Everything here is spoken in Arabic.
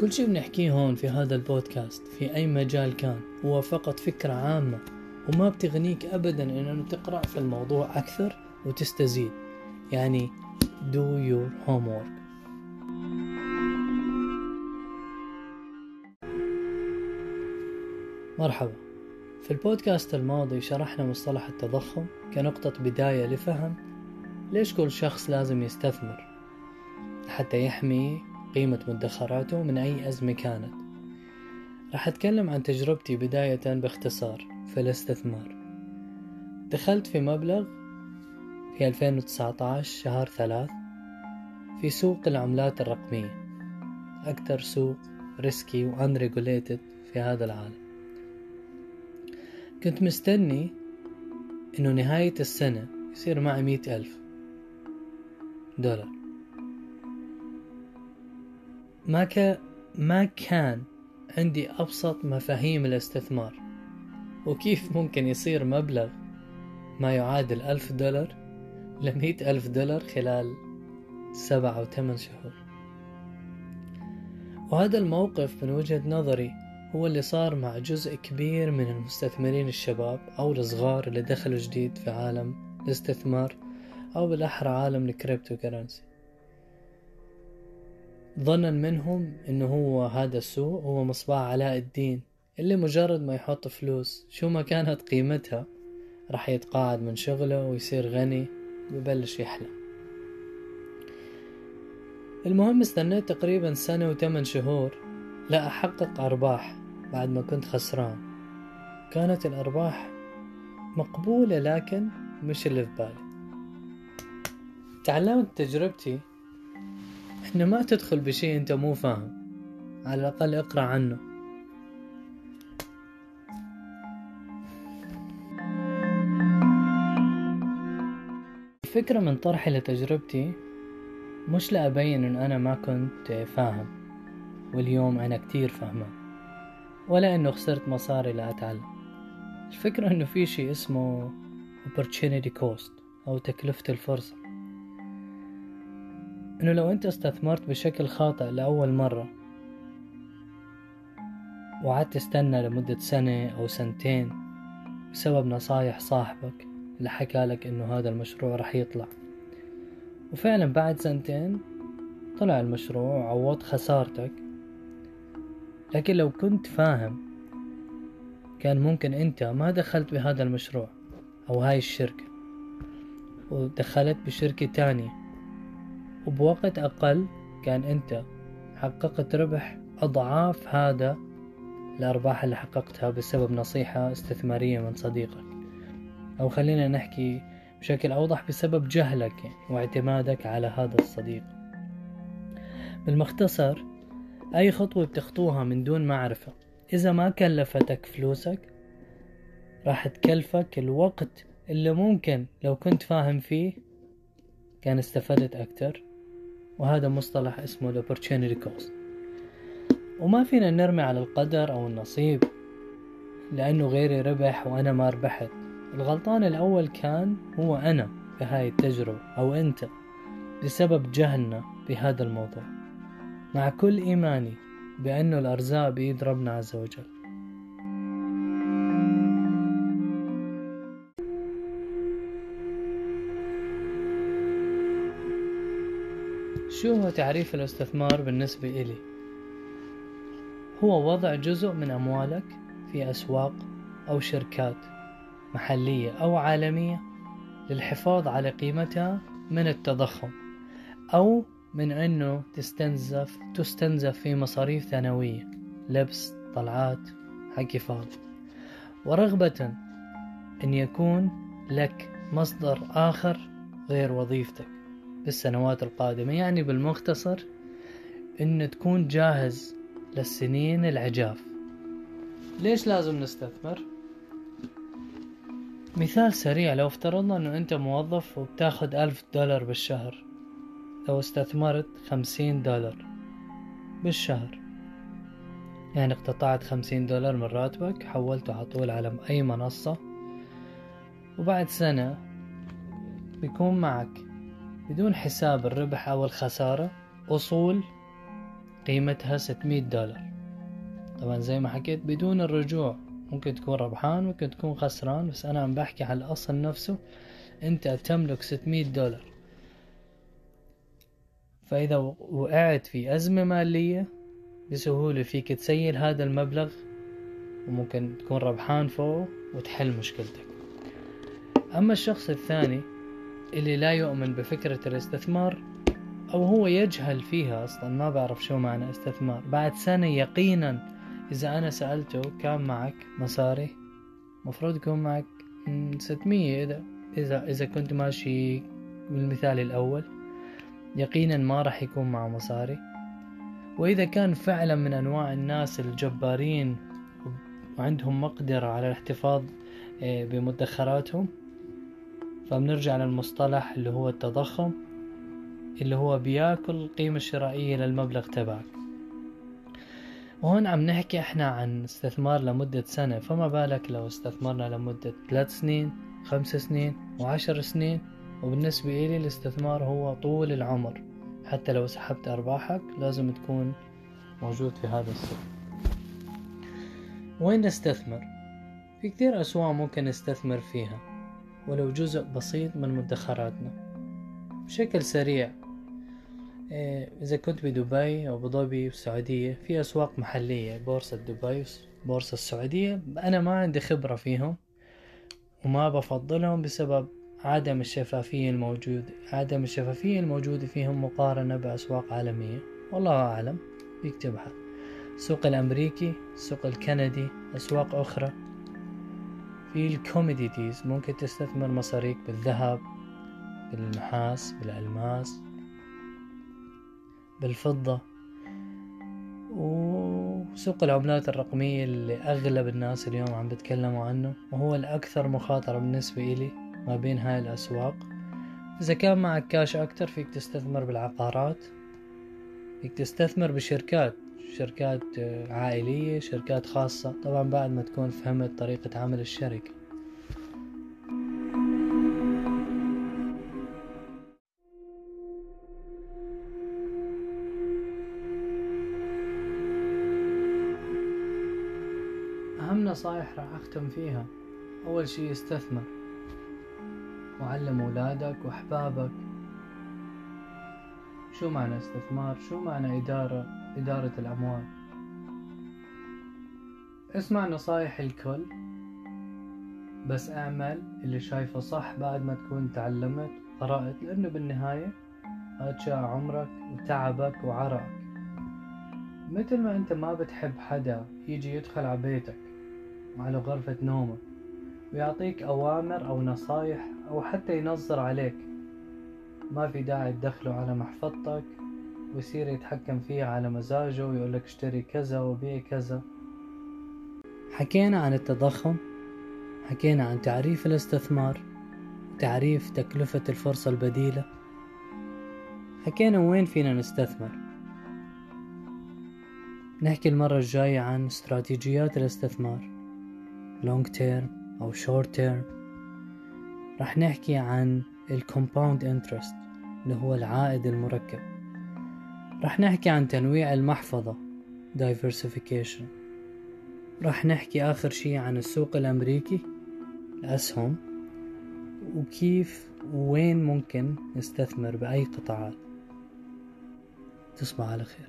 كل شي بنحكيه هون في هذا البودكاست في أي مجال كان هو فقط فكرة عامة وما بتغنيك أبدا إنه تقرأ في الموضوع أكثر وتستزيد. يعني do your homework. مرحبا. في البودكاست الماضي شرحنا مصطلح التضخم كنقطة بداية لفهم ليش كل شخص لازم يستثمر حتى يحمي قيمة مدخراته من أي أزمة كانت. راح أتكلم عن تجربتي بداية باختصار في الاستثمار. دخلت في مبلغ في 2019 شهر ثلاث في سوق العملات الرقمية. أكثر سوق ريسكي وان في هذا العالم. كنت مستني إنه نهاية السنة يصير معي مئة ألف دولار. ما ك... ما كان عندي أبسط مفاهيم الاستثمار. وكيف ممكن يصير مبلغ ما يعادل ألف دولار لمئة ألف دولار خلال سبعة أو ثمان شهور؟ وهذا الموقف من وجهة نظري هو اللي صار مع جزء كبير من المستثمرين الشباب أو الصغار اللي دخلوا جديد في عالم الاستثمار أو بالأحرى عالم ال cryptocurrency ظنا منهم إنه هو هذا السوق هو مصباح علاء الدين اللي مجرد ما يحط فلوس شو ما كانت قيمتها راح يتقاعد من شغله ويصير غني ويبلش يحلم. المهم استنيت تقريبا سنة وثمان شهور لا أحقق أرباح بعد ما كنت خسران. كانت الأرباح مقبولة لكن مش اللي في بالي. تعلمت تجربتي إن ما تدخل بشي أنت مو فاهم. على الأقل اقرأ عنه. الفكرة من طرحي لتجربتي مش لأبين إن أنا ما كنت فاهم واليوم أنا كتير فاهمان ولا إنه خسرت مصاري لأتعلم. الفكرة إنه في شي اسمه opportunity cost أو تكلفة الفرصة. إنه لو أنت استثمرت بشكل خاطئ لأول مرة وقعدت تستنى لمدة سنة أو سنتين بسبب نصايح صاحبك اللي حكالك إنه هذا المشروع رح يطلع. وفعلا بعد سنتين طلع المشروع وعوضت خسارتك. لكن لو كنت فاهم كان ممكن أنت ما دخلت بهذا المشروع أو هاي الشركة ودخلت بشركة تانية وبوقت أقل كان أنت حققت ربح أضعاف هذا الأرباح اللي حققتها بسبب نصيحة استثمارية من صديقك. أو خلينا نحكي بشكل أوضح بسبب جهلك واعتمادك على هذا الصديق. بالمختصر أي خطوة بتخطوها من دون معرفة؟ إذا ما كلفتك فلوسك راح تكلفك الوقت اللي ممكن لو كنت فاهم فيه كان استفدت أكتر وهذا مصطلح اسمه opportunity cost وما فينا نرمي على القدر أو النصيب لأنه غيري ربح وأنا ما ربحت. الغلطان الأول كان هو أنا في هاي التجربة أو أنت بسبب جهلنا بهذا الموضوع. مع كل إيماني بأنه الأرزاق بيد ربنا عز وجل. شو هو تعريف الاستثمار بالنسبة إلي؟ هو وضع جزء من أموالك في أسواق أو شركات محلية أو عالمية للحفاظ على قيمتها من التضخم أو من أنه تستنزف تستنزف في مصاريف ثانوية لبس طلعات حكي فاضي ورغبة أن يكون لك مصدر آخر غير وظيفتك بالسنوات القادمة يعني بالمختصر أن تكون جاهز للسنين العجاف ليش لازم نستثمر؟ مثال سريع لو افترضنا أنه أنت موظف وبتاخد ألف دولار بالشهر لو استثمرت خمسين دولار بالشهر يعني اقتطعت خمسين دولار من راتبك حولته على طول على أي منصة وبعد سنة بيكون معك بدون حساب الربح أو الخسارة أصول قيمتها 600 دولار. طبعا زي ما حكيت بدون الرجوع ممكن تكون ربحان ممكن تكون خسران بس أنا عم بحكي على الأصل نفسه أنت تملك 600 دولار. فإذا وقعت في أزمة مالية بسهولة فيك تسيل هذا المبلغ وممكن تكون ربحان فوق وتحل مشكلتك. أما الشخص الثاني اللي لا يؤمن بفكرة الاستثمار أو هو يجهل فيها أصلا. ما بعرف شو معنى استثمار. بعد سنة يقينا إذا أنا سألته كان معك مصاري؟ مفروض يكون معك ستمية إذا إذا إذا كنت ماشي بالمثال الأول. يقينا ما راح يكون معه مصاري. وإذا كان فعلا من أنواع الناس الجبارين وعندهم مقدرة على الاحتفاظ آه، بمدخراتهم فبنرجع للمصطلح اللي هو التضخم اللي هو بياكل القيمة الشرائية للمبلغ تبعك. وهون عم نحكي إحنا عن استثمار لمدة سنة. فما بالك لو استثمرنا لمدة ثلاث سنين خمس سنين وعشر سنين؟ وبالنسبة إلي الاستثمار هو طول العمر. حتى لو سحبت أرباحك لازم تكون موجود في هذا السوق. وين نستثمر؟ في كتير أسواق ممكن نستثمر فيها. ولو جزء بسيط من مدخراتنا. بشكل سريع إيه، إذا كنت بدبي أو بظبي والسعودية في أسواق محلية بورصة دبي بورصة السعودية أنا ما عندي خبرة فيهم وما بفضلهم بسبب عدم الشفافية الموجود عدم الشفافية الموجودة فيهم مقارنة بأسواق عالمية. والله أعلم فيك تبحث السوق الأمريكي السوق الكندي أسواق أخرى. في الكوميديتيز ممكن تستثمر مصاريك بالذهب بالنحاس بالألماس بالفضة. وسوق العملات الرقمية اللي أغلب الناس اليوم عم بتكلموا عنه وهو الأكثر مخاطرة بالنسبة إلي ما بين هاي الأسواق. إذا كان معك كاش أكتر فيك تستثمر بالعقارات فيك تستثمر بشركات شركات عائلية شركات خاصة. طبعا بعد ما تكون فهمت طريقة عمل الشركة. أهم نصايح راح أختم فيها. أول شي استثمر. وعلم أولادك وأحبابك. شو معنى استثمار؟ شو معنى إدارة؟ إدارة الأموال. اسمع نصايح الكل بس أعمل اللي شايفه صح بعد ما تكون تعلمت قرأت لأنه بالنهاية شاء عمرك وتعبك وعرقك. مثل ما أنت ما بتحب حدا يجي يدخل على بيتك وعلى غرفة نومك ويعطيك أوامر أو نصايح أو حتى ينظر عليك. ما في داعي تدخله على محفظتك. ويصير يتحكم فيها على مزاجه ويقولك اشتري كذا وبيع كذا. حكينا عن التضخم حكينا عن تعريف الاستثمار تعريف تكلفة الفرصة البديلة. حكينا وين فينا نستثمر. نحكي المرة الجاية عن استراتيجيات الاستثمار long term أو short term. رح نحكي عن ال compound interest اللي هو العائد المركب. رح نحكي عن تنويع المحفظة diversification. رح نحكي آخر شي عن السوق الأمريكي الأسهم وكيف وين ممكن نستثمر بأي قطاعات. تصبح على خير.